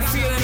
I see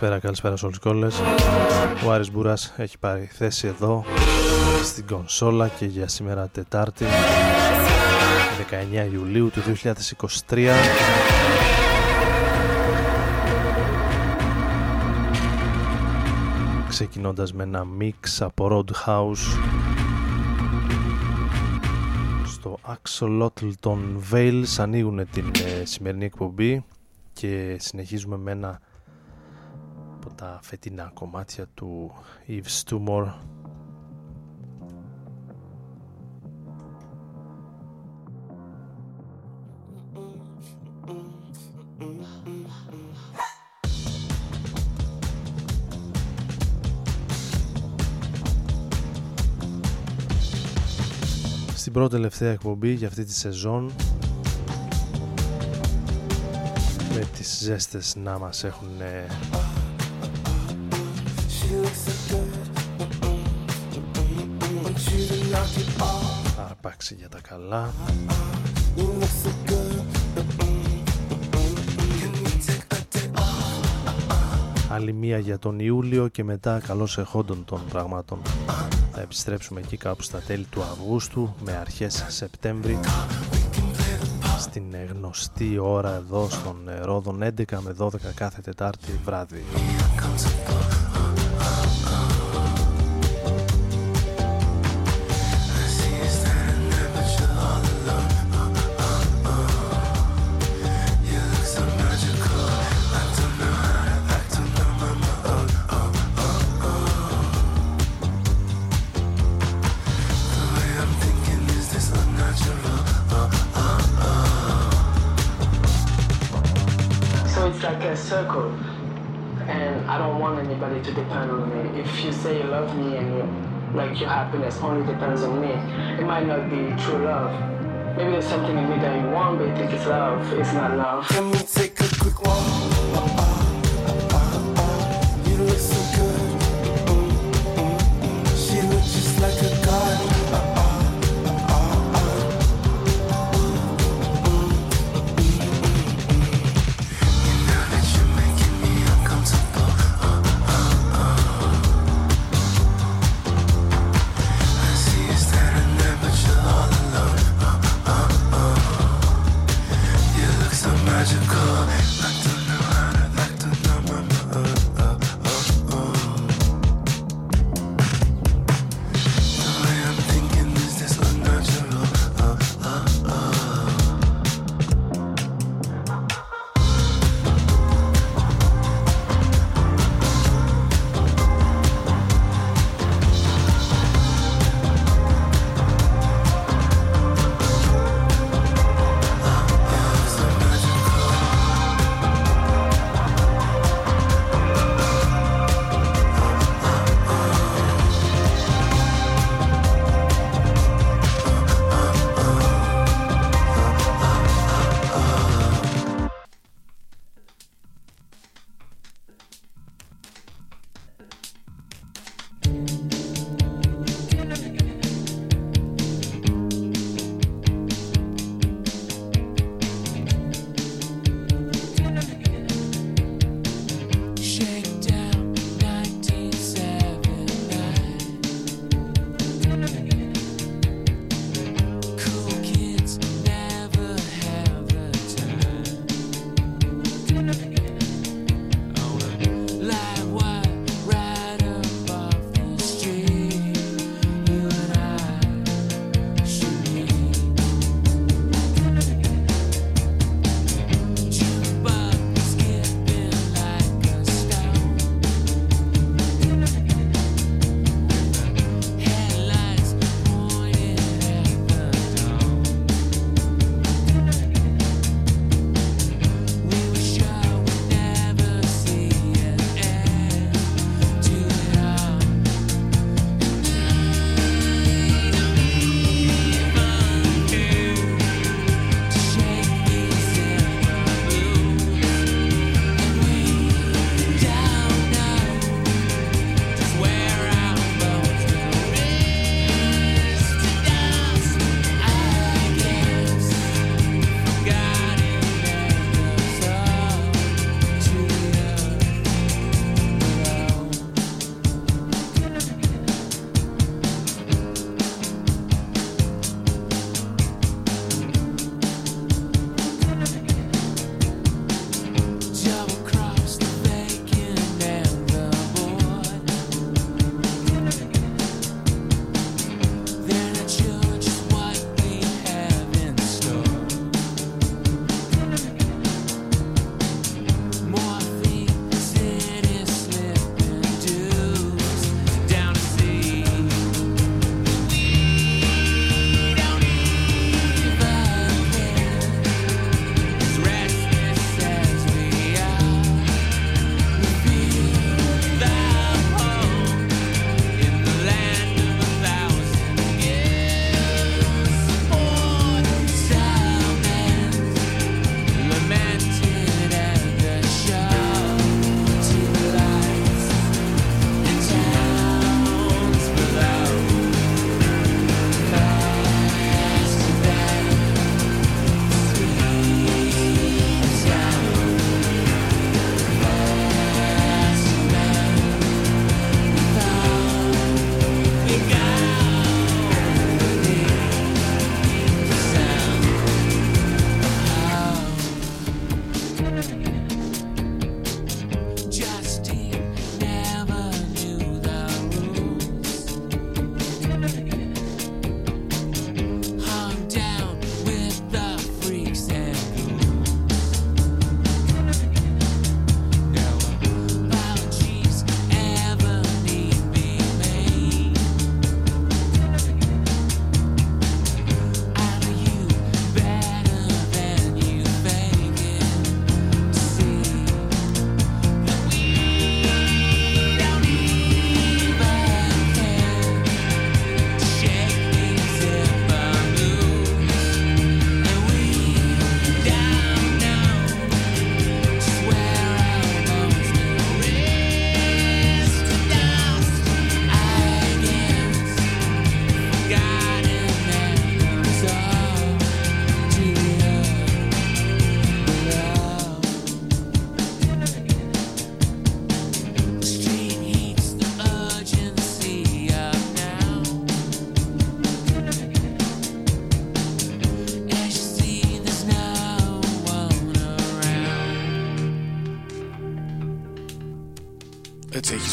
Καλησπέρα, καλησπέρα σε όλους και όλες. Ο Άρης Μπούρας έχει πάρει θέση εδώ στην κονσόλα και για σήμερα Τετάρτη 19 Ιουλίου του 2023 ξεκινώντας με ένα μίξ από Roadhouse στο Axolotl των Vales ανοίγουν την ε, σημερινή εκπομπή και συνεχίζουμε με ένα από τα φετινά κομμάτια του Yves Tumor Στην πρώτη τελευταία εκπομπή για αυτή τη σεζόν με τις ζέστες να μας έχουν Αρπάξει για τα καλά. Άλλη μία για τον Ιούλιο και μετά καλώς εχόντων των πραγμάτων. Θα επιστρέψουμε εκεί κάπου στα τέλη του Αυγούστου με αρχές Σεπτέμβρη. Στην γνωστή ώρα εδώ στον Ρόδον 11 με 12 κάθε Τετάρτη βράδυ. Happiness only depends on me. It might not be true love. Maybe there's something in me that you want, but you think it's love. It's not love. Let me take a quick walk.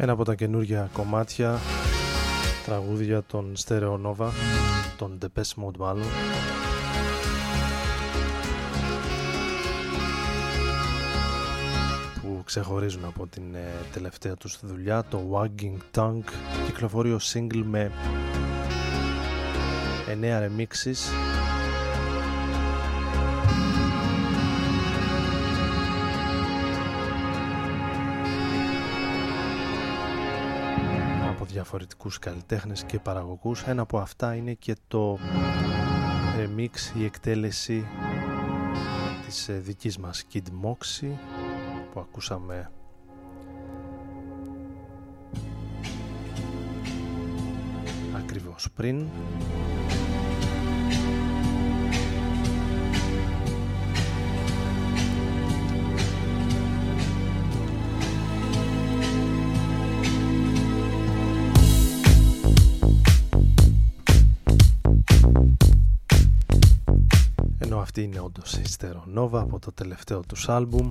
Ένα από τα καινούργια κομμάτια τραγούδια των Stereo Nova, των Depeche Mode μάλλον. που ξεχωρίζουν από την ε, τελευταία τους δουλειά, το Wagging Tongue, κυκλοφορεί ως single με 9 remixes διαφορετικούς καλλιτέχνες και παραγωγούς. Ένα από αυτά είναι και το remix, η εκτέλεση της ε, δικής μας Kid Moxie που ακούσαμε ακριβώς πριν. Αυτή είναι όντως η Nova από το τελευταίο τους άλμπουμ.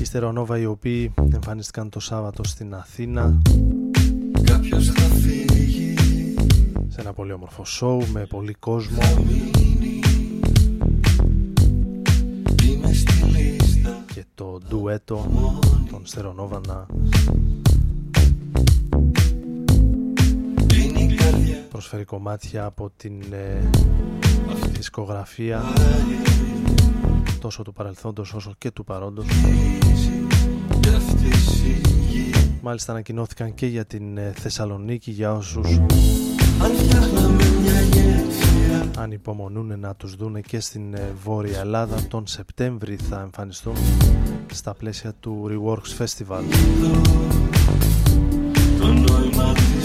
Οι Nova οι οποίοι εμφανίστηκαν το Σάββατο στην Αθήνα. Κάποιος θα φύγει. Σε ένα πολύ όμορφο σοου με πολύ κόσμο. Και το ντουέτο των Στερονόβα να προσφέρει κομμάτια από την ε, δισκογραφία τόσο του παρελθόντος όσο και του παρόντος. Κι αυτή η γη μάλιστα ανακοινώθηκαν και για την ε, Θεσσαλονίκη για όσους Αν φτιάχναμε μια γέφυρα ανυπομονούν να τους δούνε και στην ε, Βόρεια Ελλάδα. Τον Σεπτέμβρη θα εμφανιστούν στα πλαίσια του Reworks Festival. Το νόημα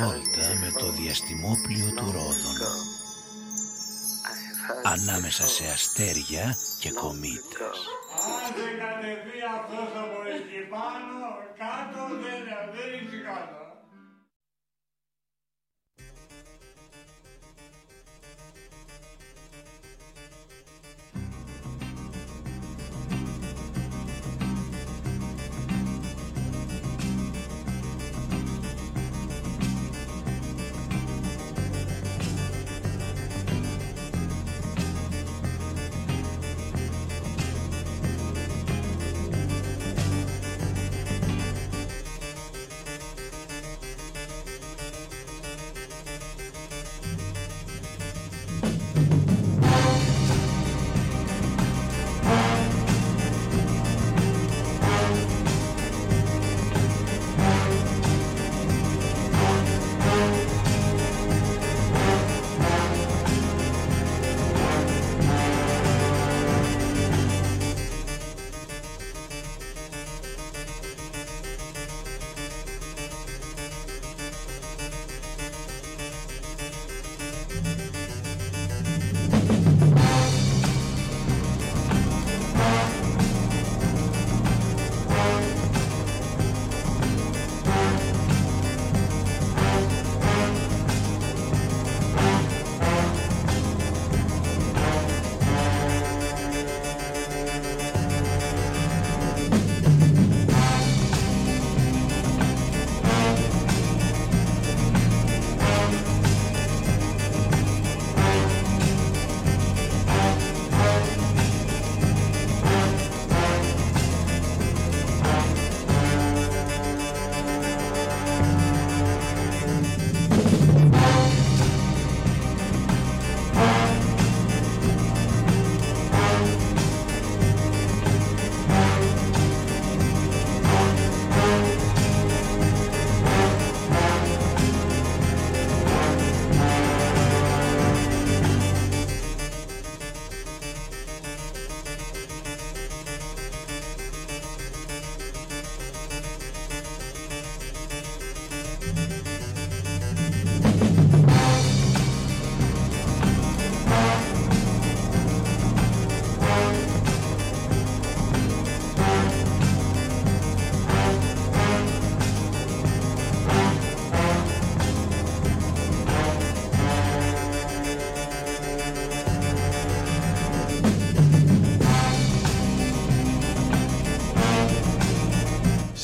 βόλτα με το διαστημόπλιο του Ρόδων ανάμεσα σε αστέρια και κομήτες. Άντε κατεβεί αυτός από εκεί πάνω, κάτω δεν, δεν είσαι κάτω.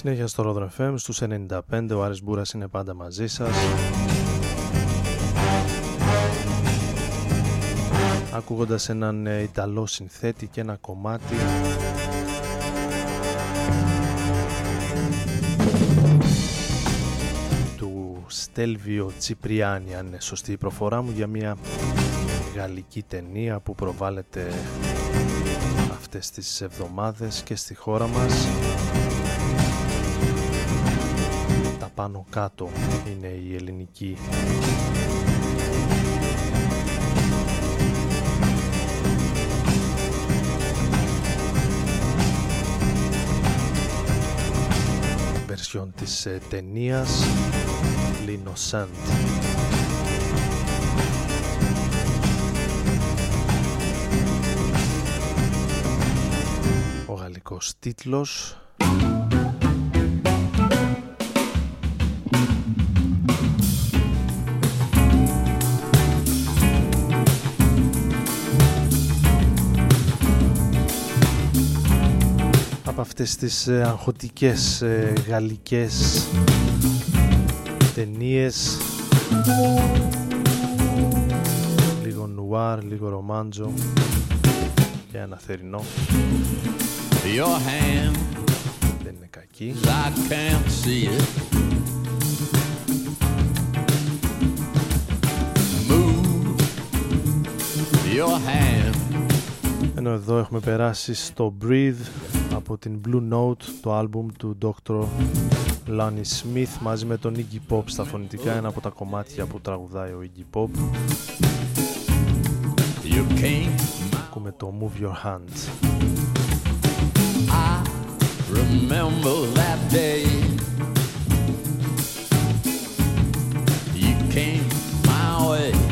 Συνέχεια στο Rodron FM στους 95 ο Άρης Μπούρας είναι πάντα μαζί σας. Ακούγοντας έναν ε, Ιταλό συνθέτη και ένα κομμάτι. Του Στέλβιο Τσιπριάνη αν είναι σωστή η προφορά μου για μια γαλλική ταινία που προβάλλεται αυτές τις εβδομάδες και στη χώρα μας πάνω κάτω είναι η ελληνική. Version της ε, ταινίας L'innocent Ο γαλλικός τίτλος αυτές τις ε, αγχωτικές ε, γαλλικές ταινίες λίγο νουάρ, λίγο ρομάντζο και ένα θερινό Your hand, δεν είναι κακή I can't see it. Move your hand. ενώ εδώ έχουμε περάσει στο Breathe από την Blue Note το άλμπουμ του Dr. Lonnie Smith μαζί με τον Iggy Pop στα φωνητικά ένα από τα κομμάτια που τραγουδάει ο Iggy Pop You came. ακούμε το Move Your Hands I remember that day. came my way,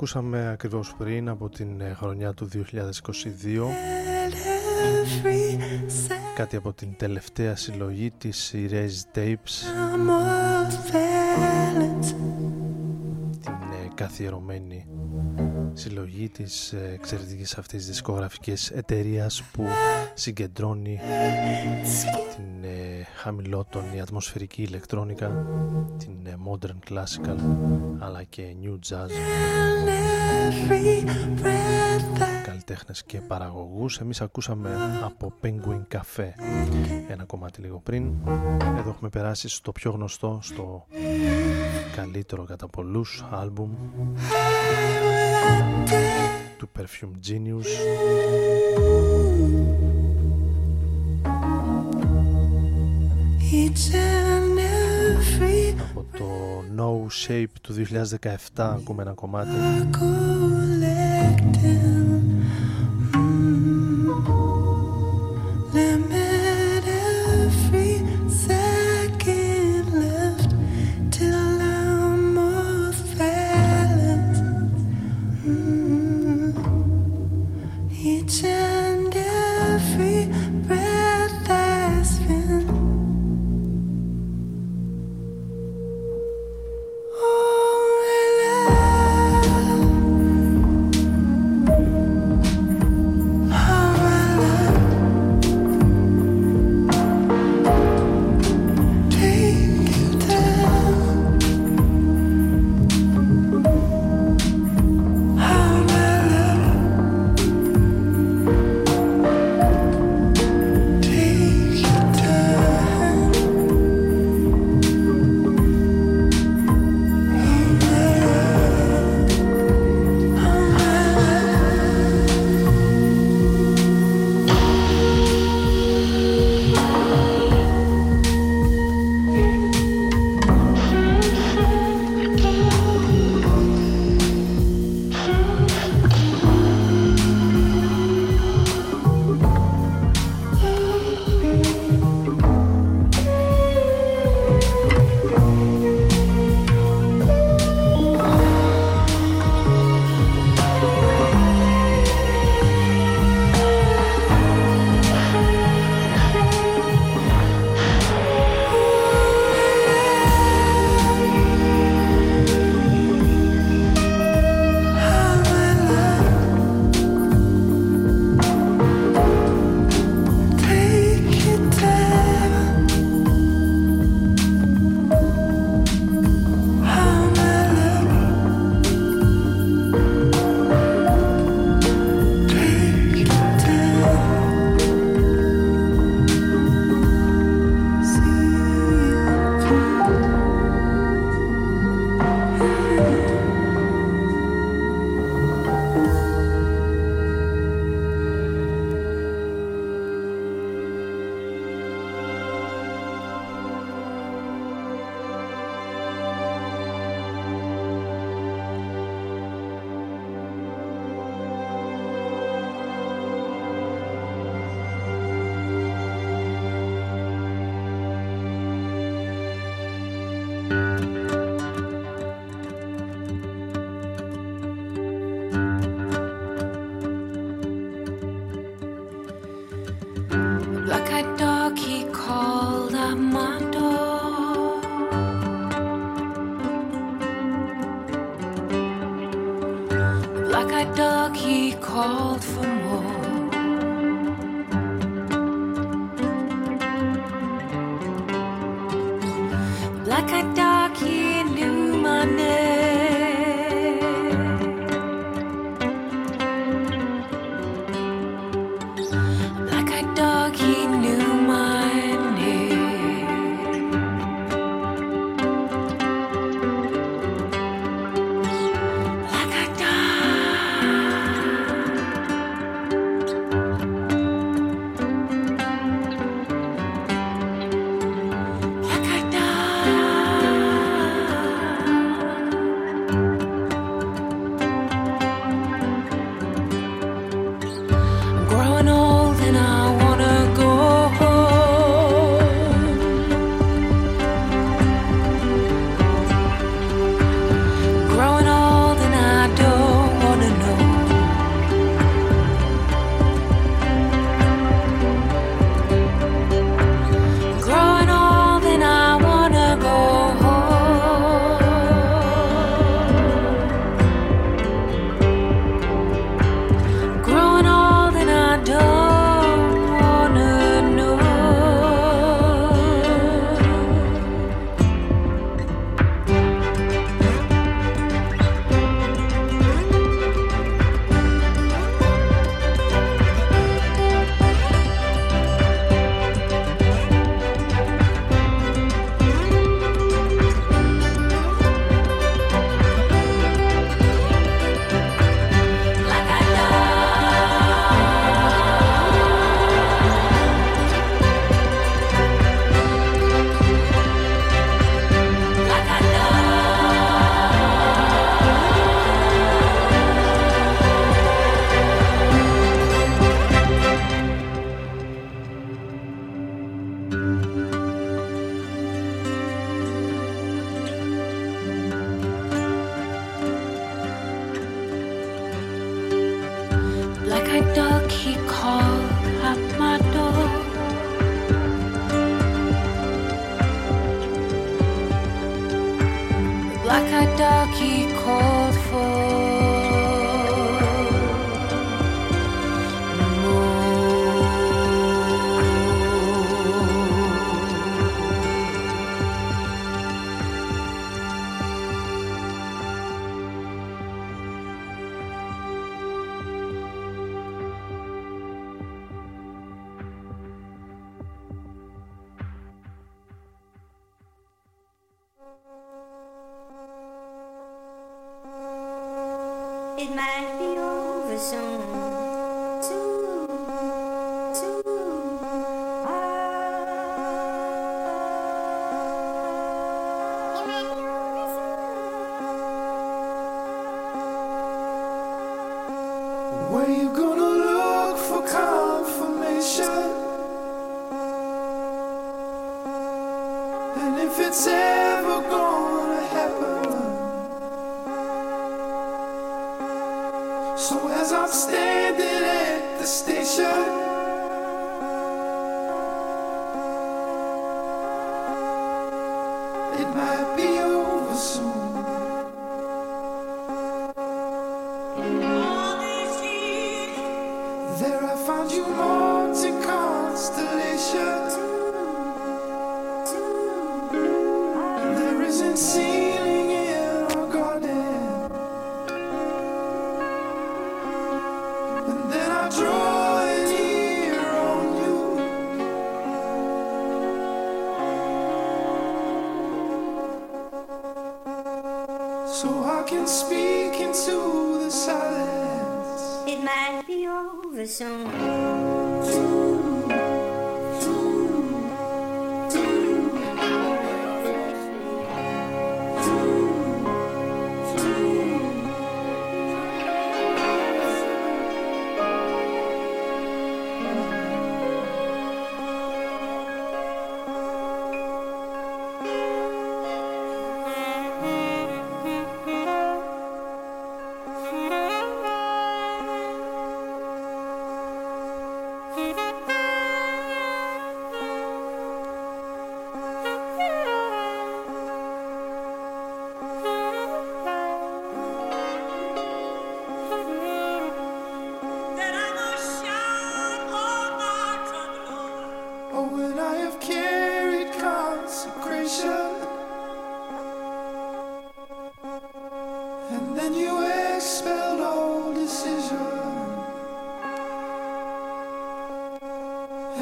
Ακούσαμε ακριβώς πριν από την ε, χρονιά του 2022 κάτι από την τελευταία συλλογή της Erased Tapes. Την ε, καθιερωμένη συλλογή της ε, εξαιρετικής αυτής δισκογραφικής εταιρείας που συγκεντρώνει την ε, χαμηλότονη ατμοσφαιρική ηλεκτρόνικα την ε, modern classical αλλά και new jazz. Καλλιτέχνες και παραγωγούς. Εμείς ακούσαμε από Penguin Cafe ένα κομμάτι λίγο πριν. Εδώ έχουμε περάσει στο πιο γνωστό στο καλύτερο κατά πολλούς άλμπουμ από το No Shape του 2017, ακούμε ένα κομμάτι. I can't. it might be over soon.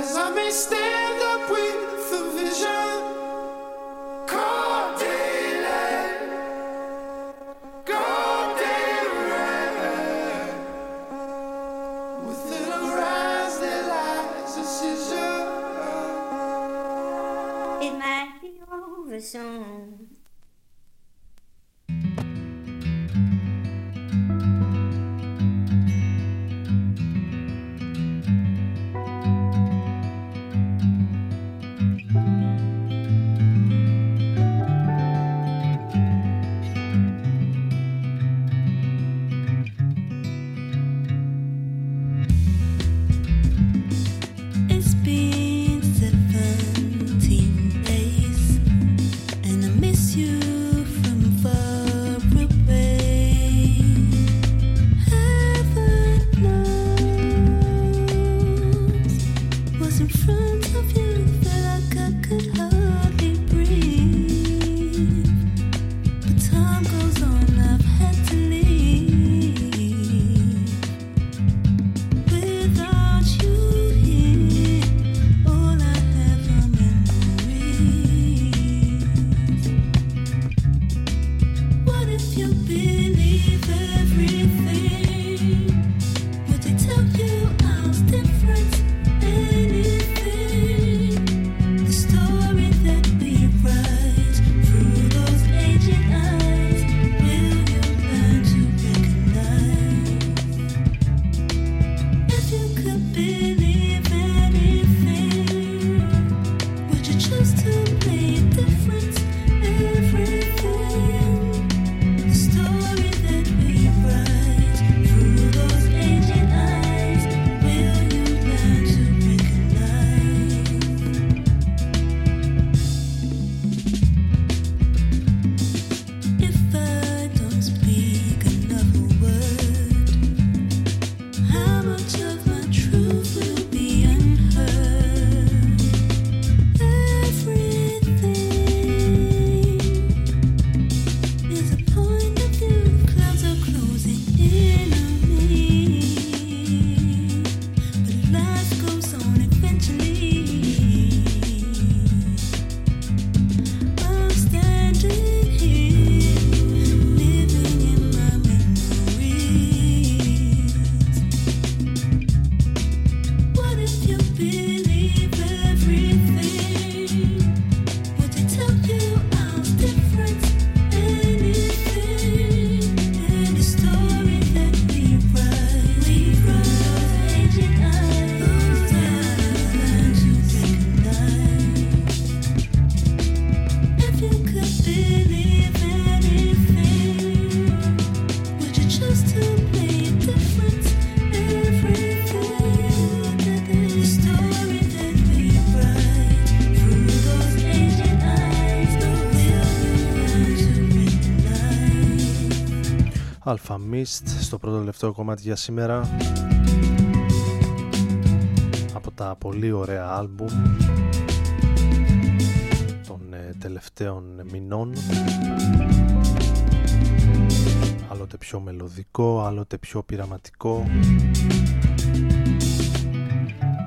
As I may stand up with a vision. Alpha Mist στο πρώτο τελευταίο κομμάτι για σήμερα. Από τα πολύ ωραία άλμπουμ των ε, τελευταίων μηνών. Άλλοτε πιο μελωδικό, άλλοτε πιο πειραματικό.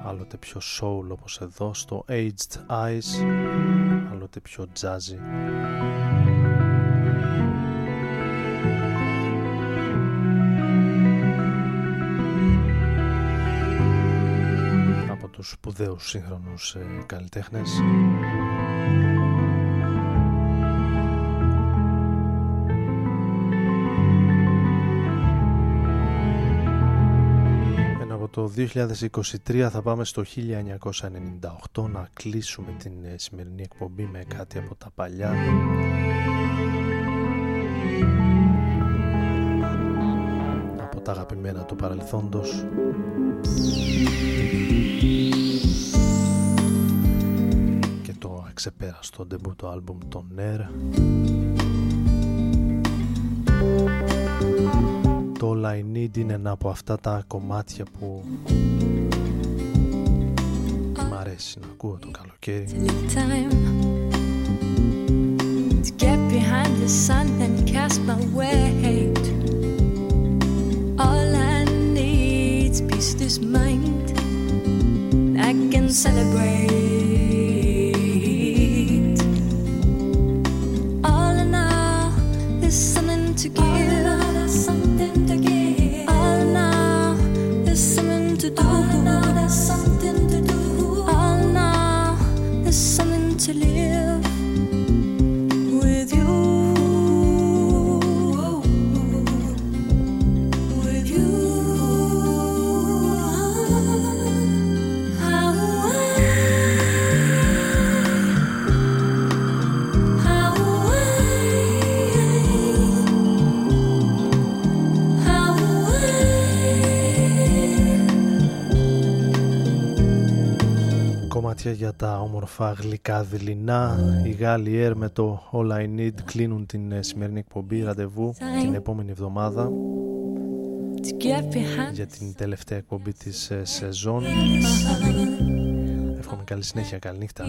Άλλοτε πιο soul όπως εδώ στο Aged Eyes. Άλλοτε πιο jazzy τους σπουδαίους σύγχρονους ε, καλλιτέχνες. Ενώ από το 2023 θα πάμε στο 1998 να κλείσουμε την ε, σημερινή εκπομπή με κάτι από τα παλιά. Από τα αγαπημένα του παρελθόντος και το αξεπέραστο ντεμπούτο άλμπουμ των Nair το All I Need είναι ένα από αυτά τα κομμάτια που μ' αρέσει να ακούω το καλοκαίρι time to get behind the sun and cast my weight. All I need's peace this mind. I can celebrate. Για τα όμορφα γλυκά δειλινά. Οι Γάλλοι Air με το All I Need κλείνουν την ε, σημερινή εκπομπή. Ραντεβού την επόμενη εβδομάδα to get behind. για την τελευταία εκπομπή της ε, σεζόν. Εύχομαι καλή συνέχεια, καλή νύχτα